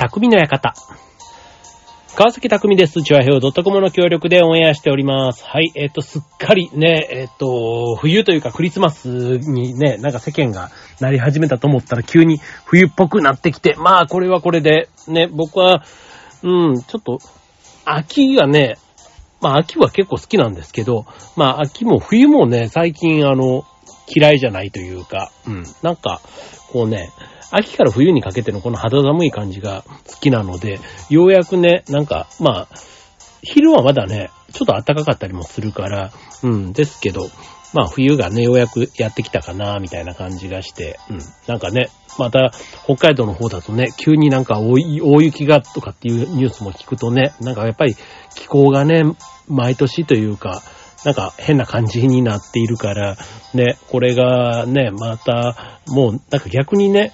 匠の館。川崎匠です。チュアヘオ .com の協力でオンエアしております。はい、えっ、ー、と、すっかりね、えっ、ー、と、冬というかクリスマスにね、なんか世間がなり始めたと思ったら急に冬っぽくなってきて、まあこれはこれで、ね、僕は、うん、ちょっと、秋はね、まあ秋は結構好きなんですけど、まあ秋も冬もね、最近あの、嫌いじゃないというか、うん、なんか、こうね、秋から冬にかけてのこの肌寒い感じが好きなので、ようやくね、なんか、まあ、昼はまだね、ちょっと暖かかったりもするから、うん、ですけど、まあ冬がね、ようやくやってきたかな、みたいな感じがして、うん。なんかね、また北海道の方だとね、急になんか大雪がとかっていうニュースも聞くとね、なんかやっぱり気候がね、毎年というか、なんか変な感じになっているから、ね、これがね、また、もうなんか逆にね、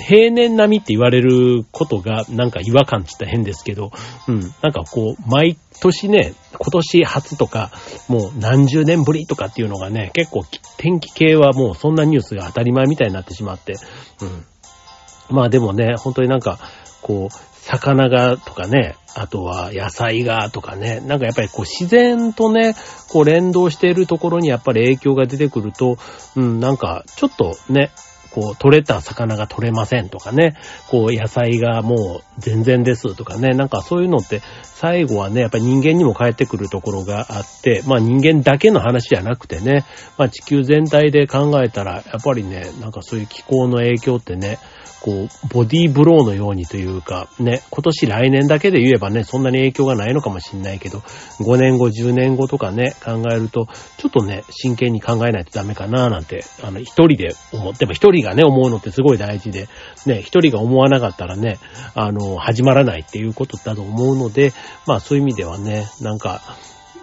平年並みって言われることがなんか違和感って言ったら変ですけど、うん、なんかこう、毎年ね、今年初とか、もう何十年ぶりとかっていうのがね、結構天気系はもうそんなニュースが当たり前みたいになってしまって、うん。まあでもね、本当になんか、こう、魚がとかね、あとは野菜がとかね、なんかやっぱりこう自然とね、こう連動しているところにやっぱり影響が出てくると、うん、なんかちょっとね、こう、取れた魚が取れませんとかね、こう、野菜がもう全然ですとかね、なんかそういうのって、最後はね、やっぱり人間にも返ってくるところがあって、まあ人間だけの話じゃなくてね、まあ地球全体で考えたら、やっぱりね、なんかそういう気候の影響ってね、こう、ボディーブローのようにというか、ね、今年来年だけで言えばね、そんなに影響がないのかもしれないけど、5年後、10年後とかね、考えると、ちょっとね、真剣に考えないとダメかななんて、あの、一人で思って、も一人がね、思うのってすごい大事で、ね、一人が思わなかったらね、あの、始まらないっていうことだと思うので、まあそういう意味ではね、なんか、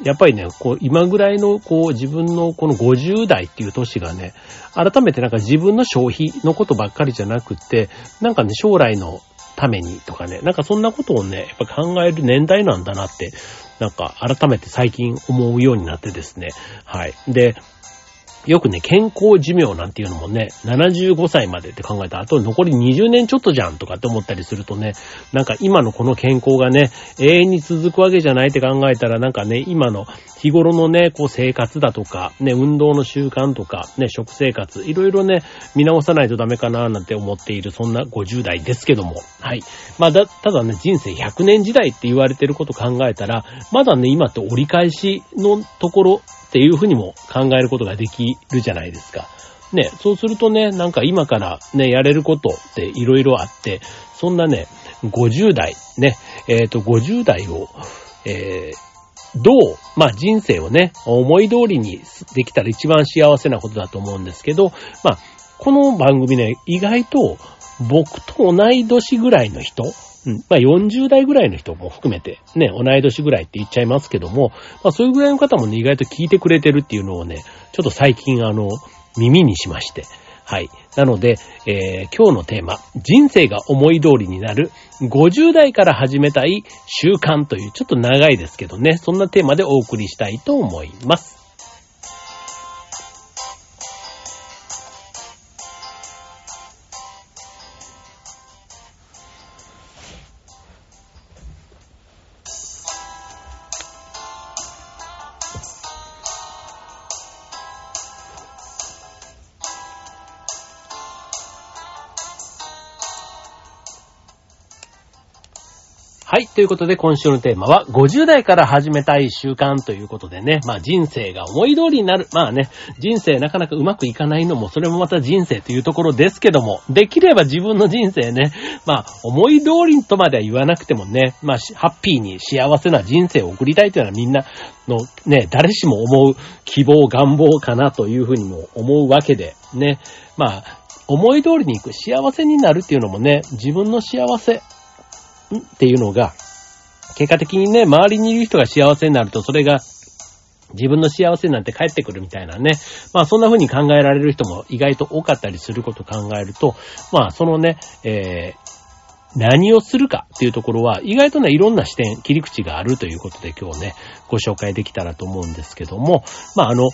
やっぱりね、こう、今ぐらいの、こう、自分のこの50代っていう年がね、改めてなんか自分の消費のことばっかりじゃなくって、なんかね、将来のためにとかね、なんかそんなことをね、やっぱ考える年代なんだなって、なんか改めて最近思うようになってですね。はい。で、よくね、健康寿命なんていうのもね、75歳までって考えたら、あと残り20年ちょっとじゃんとかって思ったりするとね、なんか今のこの健康がね、永遠に続くわけじゃないって考えたら、なんかね、今の日頃のね、こう生活だとか、ね、運動の習慣とか、ね、食生活、いろいろね、見直さないとダメかななんて思っている、そんな50代ですけども。はい。まあだ、ただね、人生100年時代って言われてること考えたら、まだね、今って折り返しのところっていうふうにも考えることができるじゃないですか。ね、そうするとね、なんか今からね、やれることっていろいろあって、そんなね、50代、ね、えっ、ー、と、50代を、えー、どう、まあ人生をね、思い通りにできたら一番幸せなことだと思うんですけど、まあ、この番組ね、意外と僕と同い年ぐらいの人、うん。まあ40代ぐらいの人も含めて、ね、同い年ぐらいって言っちゃいますけども、まあそういうぐらいの方もね、意外と聞いてくれてるっていうのをね、ちょっと最近あの、耳にしまして。はい。なので、えー、今日のテーマ、人生が思い通りになる50代から始めたい習慣という、ちょっと長いですけどね、そんなテーマでお送りしたいと思います。ということで、今週のテーマは、50代から始めたい習慣ということでね、まあ人生が思い通りになる。まあね、人生なかなかうまくいかないのも、それもまた人生というところですけども、できれば自分の人生ね、まあ思い通りとまでは言わなくてもね、まあハッピーに幸せな人生を送りたいというのはみんなのね、誰しも思う希望、願望かなというふうにも思うわけで、ね、まあ、思い通りに行く。幸せになるっていうのもね、自分の幸せ、っていうのが、結果的にね、周りにいる人が幸せになると、それが自分の幸せなって帰ってくるみたいなね。まあそんな風に考えられる人も意外と多かったりすることを考えると、まあそのね、えー、何をするかっていうところは意外とね、いろんな視点、切り口があるということで今日ね、ご紹介できたらと思うんですけども、まああの、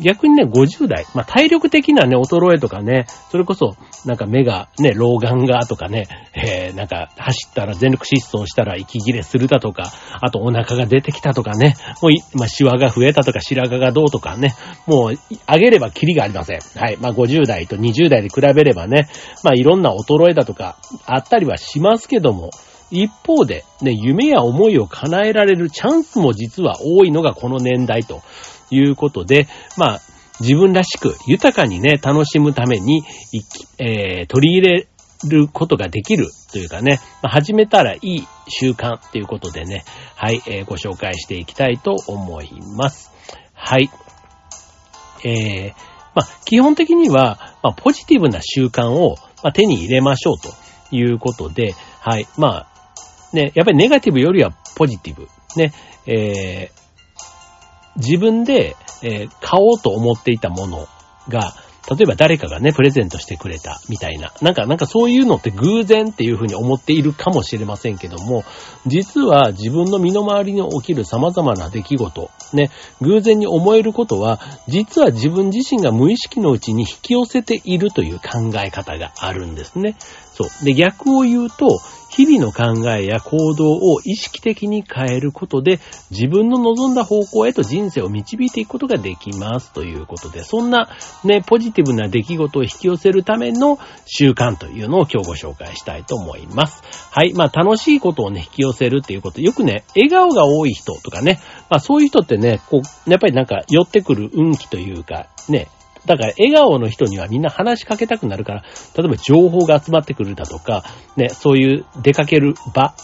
逆にね、50代、まあ、体力的なね、衰えとかね、それこそ、なんか目が、ね、老眼がとかね、えー、なんか走ったら全力疾走したら息切れするだとか、あとお腹が出てきたとかね、もう、まあ、シワが増えたとか、白髪がどうとかね、もう、上げればキリがありません。はい。まあ、50代と20代で比べればね、まあ、いろんな衰えだとか、あったりはしますけども、一方で、ね、夢や思いを叶えられるチャンスも実は多いのがこの年代ということで、まあ、自分らしく豊かにね、楽しむために、えー、取り入れることができるというかね、まあ、始めたらいい習慣ということでね、はい、えー、ご紹介していきたいと思います。はい。えー、まあ、基本的には、まあ、ポジティブな習慣を、ま、手に入れましょうということで、はい、まあ、ね、やっぱりネガティブよりはポジティブ。ね、えー、自分で、えー、買おうと思っていたものが、例えば誰かがね、プレゼントしてくれたみたいな。なんか、なんかそういうのって偶然っていうふうに思っているかもしれませんけども、実は自分の身の回りに起きる様々な出来事、ね、偶然に思えることは、実は自分自身が無意識のうちに引き寄せているという考え方があるんですね。そう。で、逆を言うと、日々の考えや行動を意識的に変えることで、自分の望んだ方向へと人生を導いていくことができますということで、そんなね、ポジティブな出来事を引き寄せるための習慣というのを今日ご紹介したいと思います。はい。まあ、楽しいことをね、引き寄せるっていうこと、よくね、笑顔が多い人とかね、まあ、そういう人ってね、こう、やっぱりなんか寄ってくる運気というか、ね、だから笑顔の人にはみんな話しかけたくなるから、例えば情報が集まってくるだとか、ね、そういう出かける場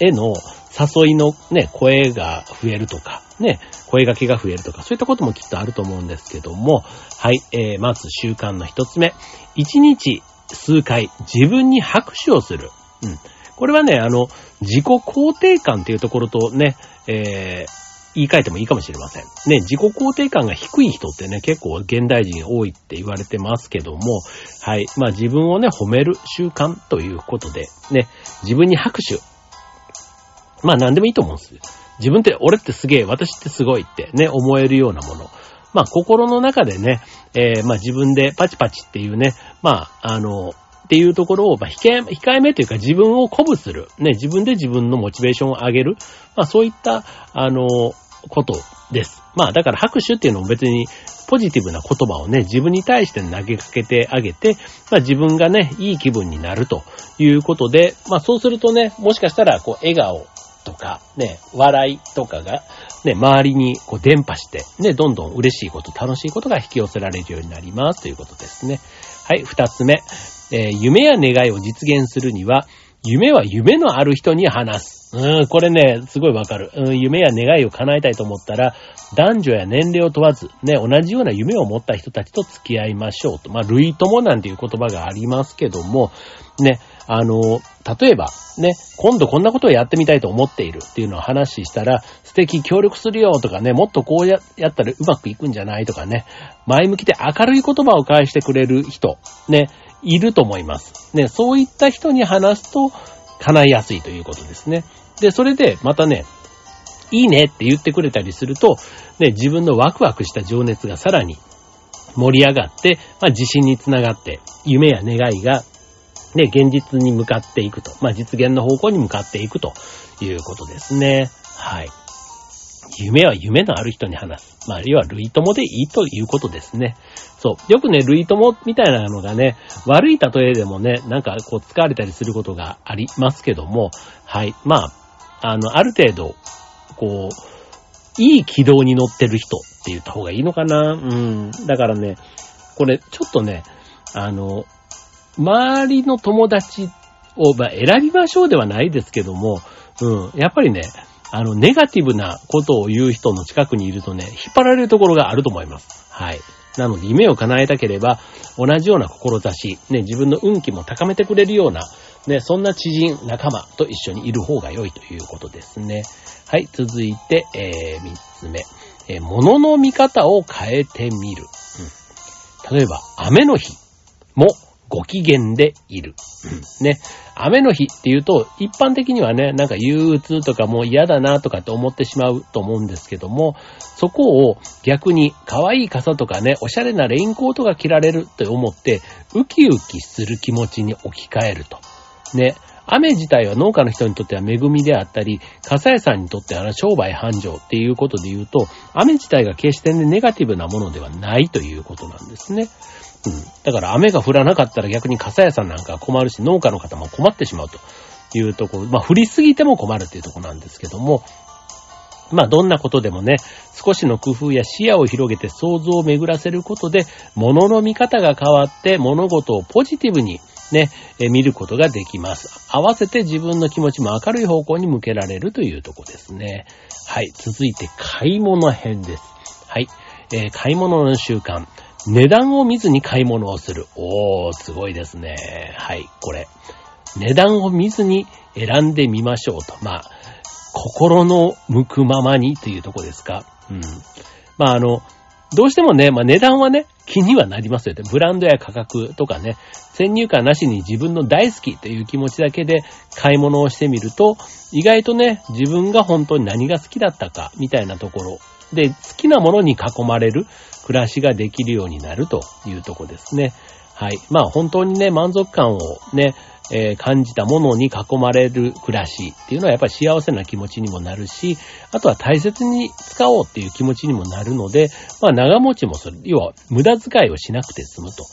への誘いのね、声が増えるとか、ね、声掛けが増えるとか、そういったこともきっとあると思うんですけども、はい、えー、まず習慣の一つ目。一日数回自分に拍手をする。うん。これはね、あの、自己肯定感っていうところとね、えー、言い換えてもいいかもしれません。ね、自己肯定感が低い人ってね、結構現代人多いって言われてますけども、はい。まあ自分をね、褒める習慣ということで、ね、自分に拍手。まあ何でもいいと思うんですよ。自分って、俺ってすげえ、私ってすごいってね、思えるようなもの。まあ心の中でね、えー、まあ自分でパチパチっていうね、まあ、あの、っていうところを、まあ、控え、控えめというか自分を鼓舞する。ね、自分で自分のモチベーションを上げる。まあそういった、あの、ことです。まあだから拍手っていうのも別にポジティブな言葉をね、自分に対して投げかけてあげて、まあ自分がね、いい気分になるということで、まあそうするとね、もしかしたらこう笑顔とか、ね、笑いとかが、ね、周りにこう伝播して、ね、どんどん嬉しいこと、楽しいことが引き寄せられるようになりますということですね。はい、二つ目。えー、夢や願いを実現するには、夢は夢のある人に話す。うん、これね、すごいわかる。うん、夢や願いを叶えたいと思ったら、男女や年齢を問わず、ね、同じような夢を持った人たちと付き合いましょうと。まあ、類友なんていう言葉がありますけども、ね、あの、例えば、ね、今度こんなことをやってみたいと思っているっていうのを話したら、素敵協力するよとかね、もっとこうややったらうまくいくんじゃないとかね、前向きで明るい言葉を返してくれる人、ね、いると思います。ね、そういった人に話すと、叶いやすいということですね。で、それで、またね、いいねって言ってくれたりすると、ね、自分のワクワクした情熱がさらに盛り上がって、まあ、自信につながって、夢や願いが、ね、現実に向かっていくと。まあ、実現の方向に向かっていくということですね。はい。夢は夢のある人に話す。まあ、要は類友でいいということですね。そう。よくね、類友みたいなのがね、悪い例えでもね、なんかこう使われたりすることがありますけども、はい。まあ、あの、ある程度、こう、いい軌道に乗ってる人って言った方がいいのかなうん。だからね、これ、ちょっとね、あの、周りの友達を、まあ、選びましょうではないですけども、うん。やっぱりね、あの、ネガティブなことを言う人の近くにいるとね、引っ張られるところがあると思います。はい。なので、夢を叶えたければ、同じような志、ね、自分の運気も高めてくれるような、ね、そんな知人、仲間と一緒にいる方が良いということですね。はい、続いて、えー、三つ目。えー、物の見方を変えてみる。うん。例えば、雨の日もご機嫌でいる。ね。雨の日っていうと、一般的にはね、なんか憂鬱とかもう嫌だなとかって思ってしまうと思うんですけども、そこを逆に可愛い傘とかね、おしゃれなレインコートが着られるって思って、ウキウキする気持ちに置き換えると。ね。雨自体は農家の人にとっては恵みであったり、傘屋さんにとっては商売繁盛っていうことで言うと、雨自体が決してね、ネガティブなものではないということなんですね。うん。だから雨が降らなかったら逆に傘屋さんなんか困るし、農家の方も困ってしまうというところ、まあ降りすぎても困るっていうところなんですけども、まあどんなことでもね、少しの工夫や視野を広げて想像を巡らせることで、物の見方が変わって物事をポジティブにね、見ることができます。合わせて自分の気持ちも明るい方向に向けられるというとこですね。はい。続いて、買い物編です。はい。えー、買い物の習慣。値段を見ずに買い物をする。おー、すごいですね。はい、これ。値段を見ずに選んでみましょうと。まあ、心の向くままにというとこですか。うん。まあ、あの、どうしてもね、まあ値段はね、気にはなりますよね。ブランドや価格とかね、先入観なしに自分の大好きという気持ちだけで買い物をしてみると、意外とね、自分が本当に何が好きだったか、みたいなところで、好きなものに囲まれる暮らしができるようになるというとこですね。はい。まあ本当にね、満足感をね、えー、感じたものに囲まれる暮らしっていうのはやっぱり幸せな気持ちにもなるし、あとは大切に使おうっていう気持ちにもなるので、まあ長持ちもする。要は無駄遣いをしなくて済むと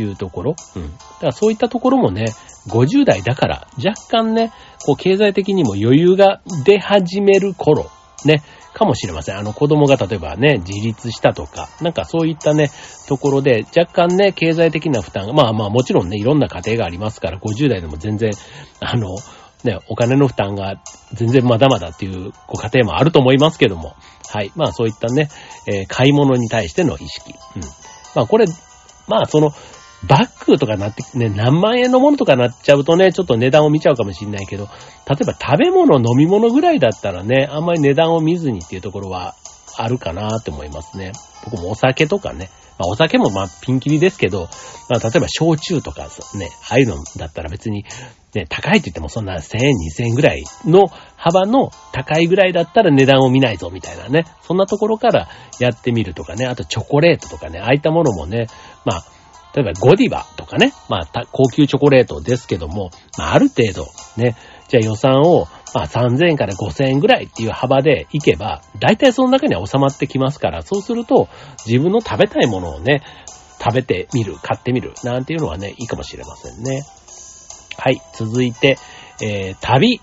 いうところ。うん。だからそういったところもね、50代だから若干ね、こう経済的にも余裕が出始める頃、ね、かもしれません。あの子供が例えばね、自立したとか、なんかそういったね、ところで若干ね、経済的な負担が、まあまあもちろんね、いろんな家庭がありますから、50代でも全然、あの、ね、お金の負担が全然まだまだっていうご家庭もあると思いますけども、はい。まあそういったね、えー、買い物に対しての意識。うん。まあこれ、まあその、バッグとかなって、ね、何万円のものとかなっちゃうとね、ちょっと値段を見ちゃうかもしれないけど、例えば食べ物、飲み物ぐらいだったらね、あんまり値段を見ずにっていうところはあるかなって思いますね。僕もお酒とかね、まあ、お酒もまあピンキリですけど、まあ、例えば焼酎とかね、ああいうのだったら別に、ね、高いって言ってもそんな1000円、2000円ぐらいの幅の高いぐらいだったら値段を見ないぞみたいなね、そんなところからやってみるとかね、あとチョコレートとかね、ああいったものもね、まあ、例えばゴディバとかね、まあ、高級チョコレートですけども、まあ、ある程度、ね、じゃあ予算を、まあ、3000円から5000円ぐらいっていう幅でいけば、大体その中には収まってきますから、そうすると、自分の食べたいものをね、食べてみる、買ってみる、なんていうのはね、いいかもしれませんね。はい、続いて、えー、旅、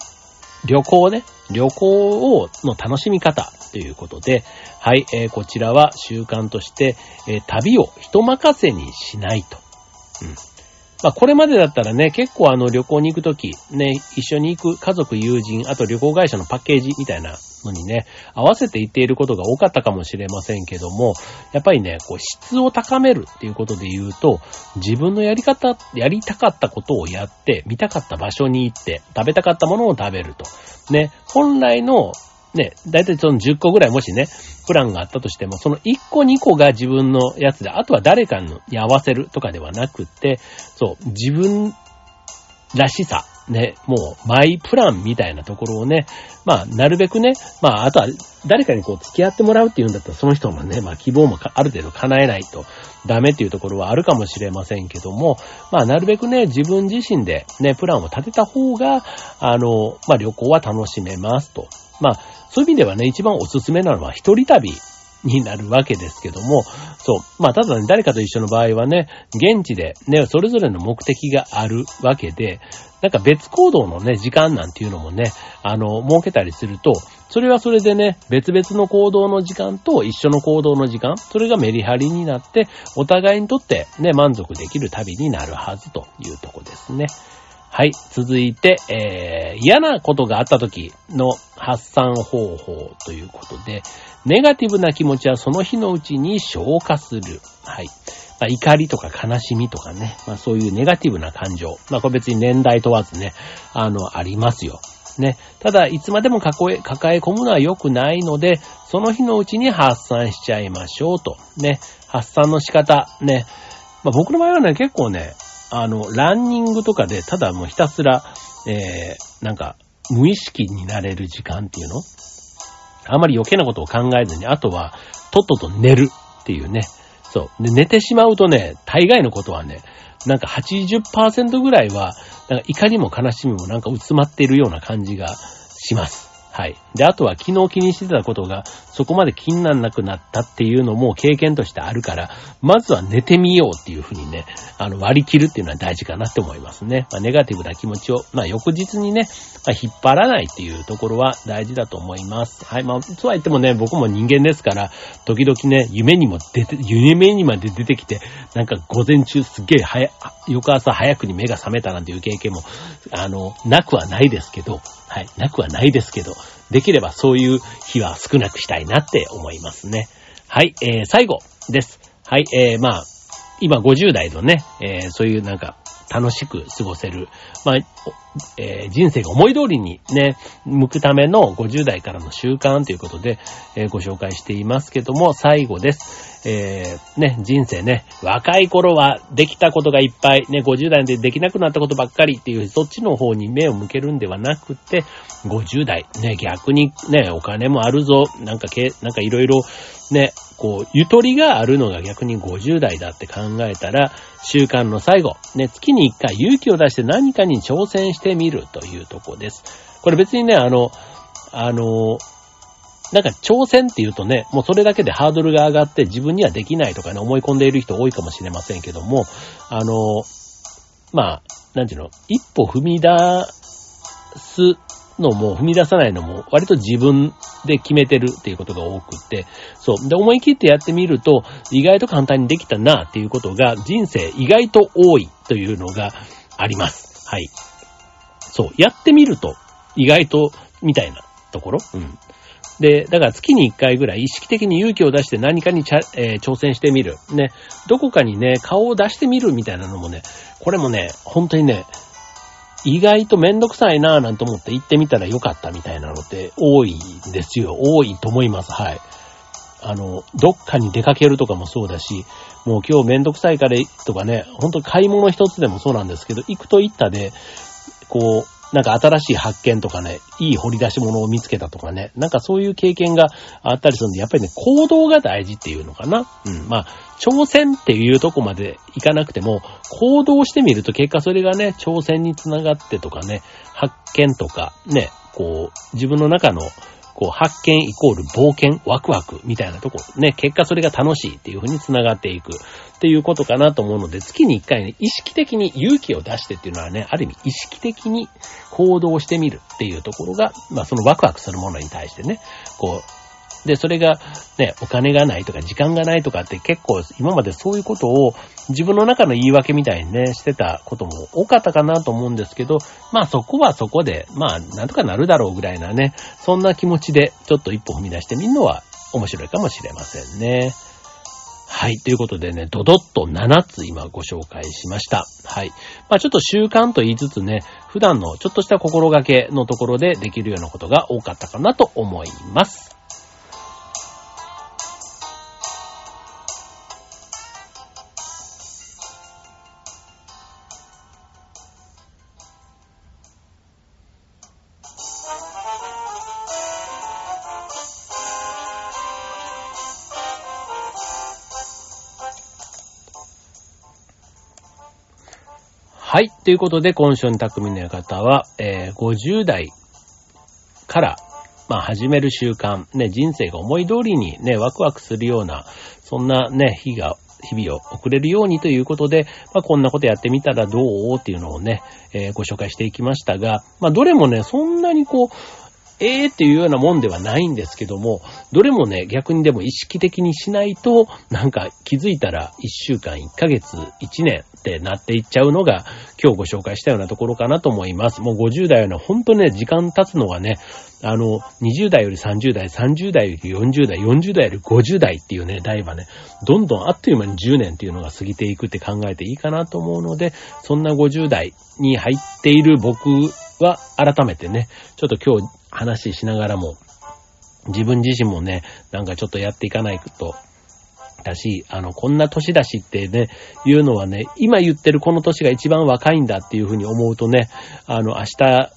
旅行ね、旅行を、の楽しみ方ということで、はい、えー、こちらは習慣として、えー、旅を人任せにしないと。うん。まあ、これまでだったらね、結構あの旅行に行くとき、ね、一緒に行く家族、友人、あと旅行会社のパッケージみたいなのにね、合わせて行っていることが多かったかもしれませんけども、やっぱりね、こう質を高めるっていうことで言うと、自分のやり方、やりたかったことをやって、見たかった場所に行って、食べたかったものを食べると。ね、本来のね、だいたいその10個ぐらいもしね、プランがあったとしても、その1個2個が自分のやつで、あとは誰かに合わせるとかではなくって、そう、自分らしさ、ね、もう、マイプランみたいなところをね、まあ、なるべくね、まあ、あとは、誰かにこう、付き合ってもらうっていうんだったら、その人のね、まあ、希望もある程度叶えないとダメっていうところはあるかもしれませんけども、まあ、なるべくね、自分自身でね、プランを立てた方が、あの、まあ、旅行は楽しめますと。まあ、そういう意味ではね、一番おすすめなのは一人旅になるわけですけども、そう。まあ、ただね、誰かと一緒の場合はね、現地でね、それぞれの目的があるわけで、なんか別行動のね、時間なんていうのもね、あの、設けたりすると、それはそれでね、別々の行動の時間と一緒の行動の時間、それがメリハリになって、お互いにとってね、満足できる旅になるはずというとこですね。はい。続いて、えー、嫌なことがあった時の発散方法ということで、ネガティブな気持ちはその日のうちに消化する。はい。まあ、怒りとか悲しみとかね、まあそういうネガティブな感情。まあこれ別に年代問わずね、あの、ありますよ。ね。ただ、いつまでも抱え、抱え込むのは良くないので、その日のうちに発散しちゃいましょうと。ね。発散の仕方。ね。まあ僕の場合はね、結構ね、あの、ランニングとかで、ただもうひたすら、えー、なんか、無意識になれる時間っていうの？あまり余計なことを考えずに、あとは、とっとと寝るっていうね。そう。で、寝てしまうとね、大概のことはね、なんか80%ぐらいは、なんか怒りも悲しみもなんか薄まっているような感じがします。はい。で、あとは昨日気にしてたことがそこまで気にならなくなったっていうのも経験としてあるから、まずは寝てみようっていうふうにね、あの割り切るっていうのは大事かなって思いますね。まあ、ネガティブな気持ちを、まあ、翌日にね、まあ、引っ張らないっていうところは大事だと思います。はい。まあ、そうは言ってもね、僕も人間ですから、時々ね、夢にも出て、夢にまで出てきて、なんか午前中すっげえ早、翌朝早くに目が覚めたなんていう経験も、あの、なくはないですけど、はい、なくはないですけど、できればそういう日は少なくしたいなって思いますね。はい、えー、最後です。はい、えー、まあ、今50代のね、えー、そういうなんか、楽しく過ごせる。まあ、えー、人生が思い通りにね、向くための50代からの習慣ということで、えー、ご紹介していますけども、最後です。えー、ね、人生ね、若い頃はできたことがいっぱい、ね、50代でできなくなったことばっかりっていう、そっちの方に目を向けるんではなくて、50代、ね、逆にね、お金もあるぞ、なんかけ、なんかいろいろ、ね、こう、ゆとりがあるのが逆に50代だって考えたら、習慣の最後、ね、月に1回勇気を出して何かに挑戦してみるというとこです。これ別にね、あの、あの、なんか挑戦って言うとね、もうそれだけでハードルが上がって自分にはできないとかね、思い込んでいる人多いかもしれませんけども、あの、まあ、なんていうの、一歩踏み出すのも踏み出さないのも割と自分で決めてるっていうことが多くって、そう。で、思い切ってやってみると意外と簡単にできたなっていうことが人生意外と多いというのがあります。はい。そう。やってみると意外とみたいなところうん。で、だから月に1回ぐらい意識的に勇気を出して何かにちゃ、えー、挑戦してみる。ね。どこかにね、顔を出してみるみたいなのもね、これもね、本当にね、意外とめんどくさいなぁなんて思って行ってみたらよかったみたいなのって多いんですよ。多いと思います。はい。あの、どっかに出かけるとかもそうだし、もう今日めんどくさいからとかね、ほんと買い物一つでもそうなんですけど、行くと行ったで、こう、なんか新しい発見とかね、いい掘り出し物を見つけたとかね、なんかそういう経験があったりするんで、やっぱりね、行動が大事っていうのかな。うん。まあ、挑戦っていうとこまでいかなくても、行動してみると結果それがね、挑戦につながってとかね、発見とか、ね、こう、自分の中のこう、発見イコール冒険、ワクワクみたいなとこ、ね、結果それが楽しいっていう風に繋がっていく。っていうことかなと思うので、月に一回ね、意識的に勇気を出してっていうのはね、ある意味意識的に行動してみるっていうところが、まあそのワクワクするものに対してね、こう、で、それがね、お金がないとか時間がないとかって結構今までそういうことを自分の中の言い訳みたいにね、してたことも多かったかなと思うんですけど、まあそこはそこで、まあなんとかなるだろうぐらいなね、そんな気持ちでちょっと一歩踏み出してみるのは面白いかもしれませんね。はい。ということでね、ドドッと7つ今ご紹介しました。はい。まあちょっと習慣と言いつつね、普段のちょっとした心がけのところでできるようなことが多かったかなと思います。はい。ということで、今週の匠の方は、えー、50代から、まあ、始める習慣、ね、人生が思い通りにね、ワクワクするような、そんなね、日が、日々を送れるようにということで、まあ、こんなことやってみたらどう？っていうのをね、えー、ご紹介していきましたが、まあ、どれもね、そんなにこう、ええー、っていうようなもんではないんですけども、どれもね、逆にでも意識的にしないと、なんか気づいたら1週間、1ヶ月、1年ってなっていっちゃうのが、今日ご紹介したようなところかなと思います。もう50代はね、ほんとね、時間経つのがね、あの、20代より30代、30代より40代、40代より50代っていうね、代はね、どんどんあっという間に10年っていうのが過ぎていくって考えていいかなと思うので、そんな50代に入っている僕は改めてね、ちょっと今日話しながらも、自分自身もね、なんかちょっとやっていかないとだし、あの、こんな年だしってね、いうのはね、今言ってるこの年が一番若いんだっていうふうに思うとね、あの、明日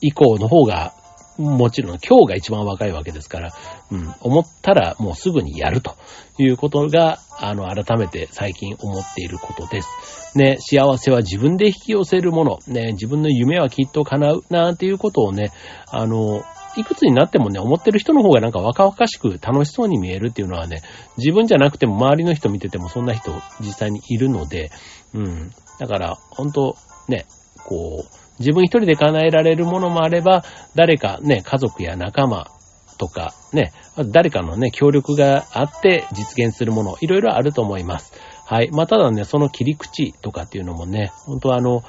以降の方が、もちろん今日が一番若いわけですから、うん、思ったらもうすぐにやるということが、あの、改めて最近思っていることです。ね、幸せは自分で引き寄せるもの、ね、自分の夢はきっと叶う、なんていうことをね、あの、いくつになってもね、思ってる人の方がなんか若々しく楽しそうに見えるっていうのはね、自分じゃなくても周りの人見ててもそんな人実際にいるので、うん。だから、本当ね、こう、自分一人で叶えられるものもあれば、誰かね、家族や仲間とかね、誰かのね、協力があって実現するもの、いろいろあると思います。はい。まあ、ただね、その切り口とかっていうのもね、本当はあの、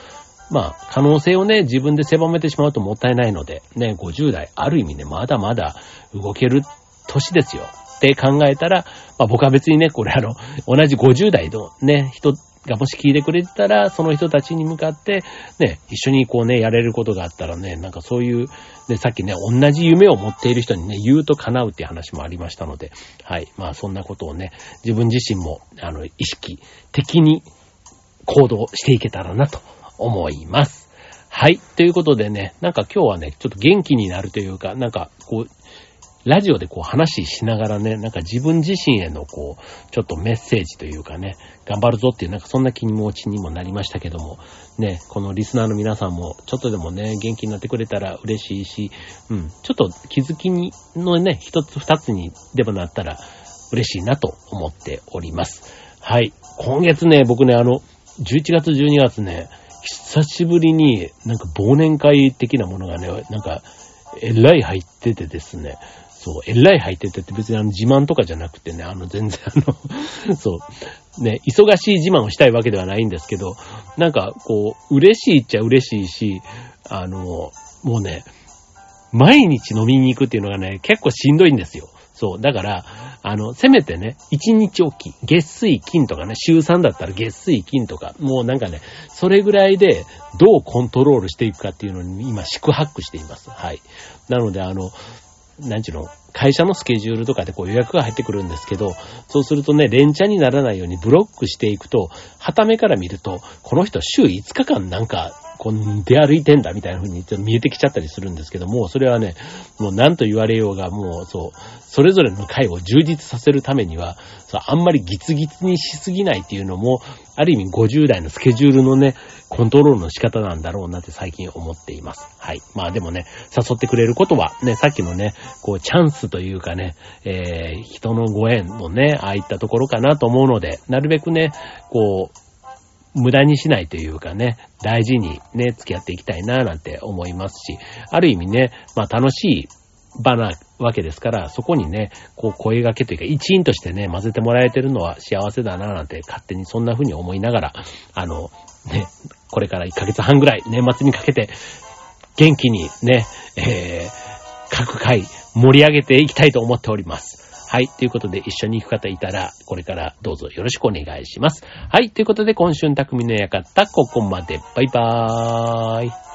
まあ、可能性をね、自分で狭めてしまうともったいないので、ね、50代、ある意味ね、まだまだ動ける年ですよ。って考えたら、まあ僕は別にね、これあの、同じ50代のね、人がもし聞いてくれてたら、その人たちに向かって、ね、一緒にこうね、やれることがあったらね、なんかそういう、ね、さっきね、同じ夢を持っている人にね、言うと叶うっていう話もありましたので、はい。まあそんなことをね、自分自身も、あの、意識的に行動していけたらなと思います。はい。ということでね、なんか今日はね、ちょっと元気になるというか、なんかこう、ラジオでこう話しながらね、なんか自分自身へのこう、ちょっとメッセージというかね、頑張るぞっていうなんかそんな気持ちにもなりましたけども、ね、このリスナーの皆さんもちょっとでもね、元気になってくれたら嬉しいし、うん、ちょっと気づきにのね、一つ二つにでもなったら嬉しいなと思っております。はい。今月ね、僕ね、あの、11月12月ね、久しぶりになんか忘年会的なものがね、なんか、えらい入っててですね、そう、えらい入っててって別にあの自慢とかじゃなくてね、あの全然あの そう、ね、忙しい自慢をしたいわけではないんですけど、なんかこう、嬉しいっちゃ嬉しいし、あの、もうね、毎日飲みに行くっていうのがね、結構しんどいんですよ。そう。だから、あの、せめてね、1日おき、月水金とかね、週3だったら月水金とか、もうなんかね、それぐらいでどうコントロールしていくかっていうのに今、宿泊しています。はい。なので、あの、なんちゅうの、会社のスケジュールとかでこう予約が入ってくるんですけど、そうするとね、連チャンにならないようにブロックしていくと、旗目から見ると、この人週5日間なんかこう、出歩いてんだみたいな風にちょっと見えてきちゃったりするんですけども、それはね、もう何と言われようが、もうそう、それぞれの回を充実させるためには、そうあんまりギツギツにしすぎないっていうのも、ある意味50代のスケジュールのね、コントロールの仕方なんだろうなって最近思っています。はい。まあでもね、誘ってくれることは、ね、さっきのね、こう、チャンスというかね、えー、人のご縁のね、ああいったところかなと思うので、なるべくね、こう、無駄にしないというかね、大事にね、付き合っていきたいななんて思いますし、ある意味ね、まあ楽しい場なわけですから、そこにね、こう声掛けというか一員としてね、混ぜてもらえてるのは幸せだななんて勝手にそんな風に思いながら、あの、ね、これから1ヶ月半ぐらい年末にかけて元気にね、えー、各回盛り上げていきたいと思っております。はい。ということで、一緒に行く方いたら、これからどうぞよろしくお願いします。はい。ということで、今週の匠の館、ここまで。バイバーイ。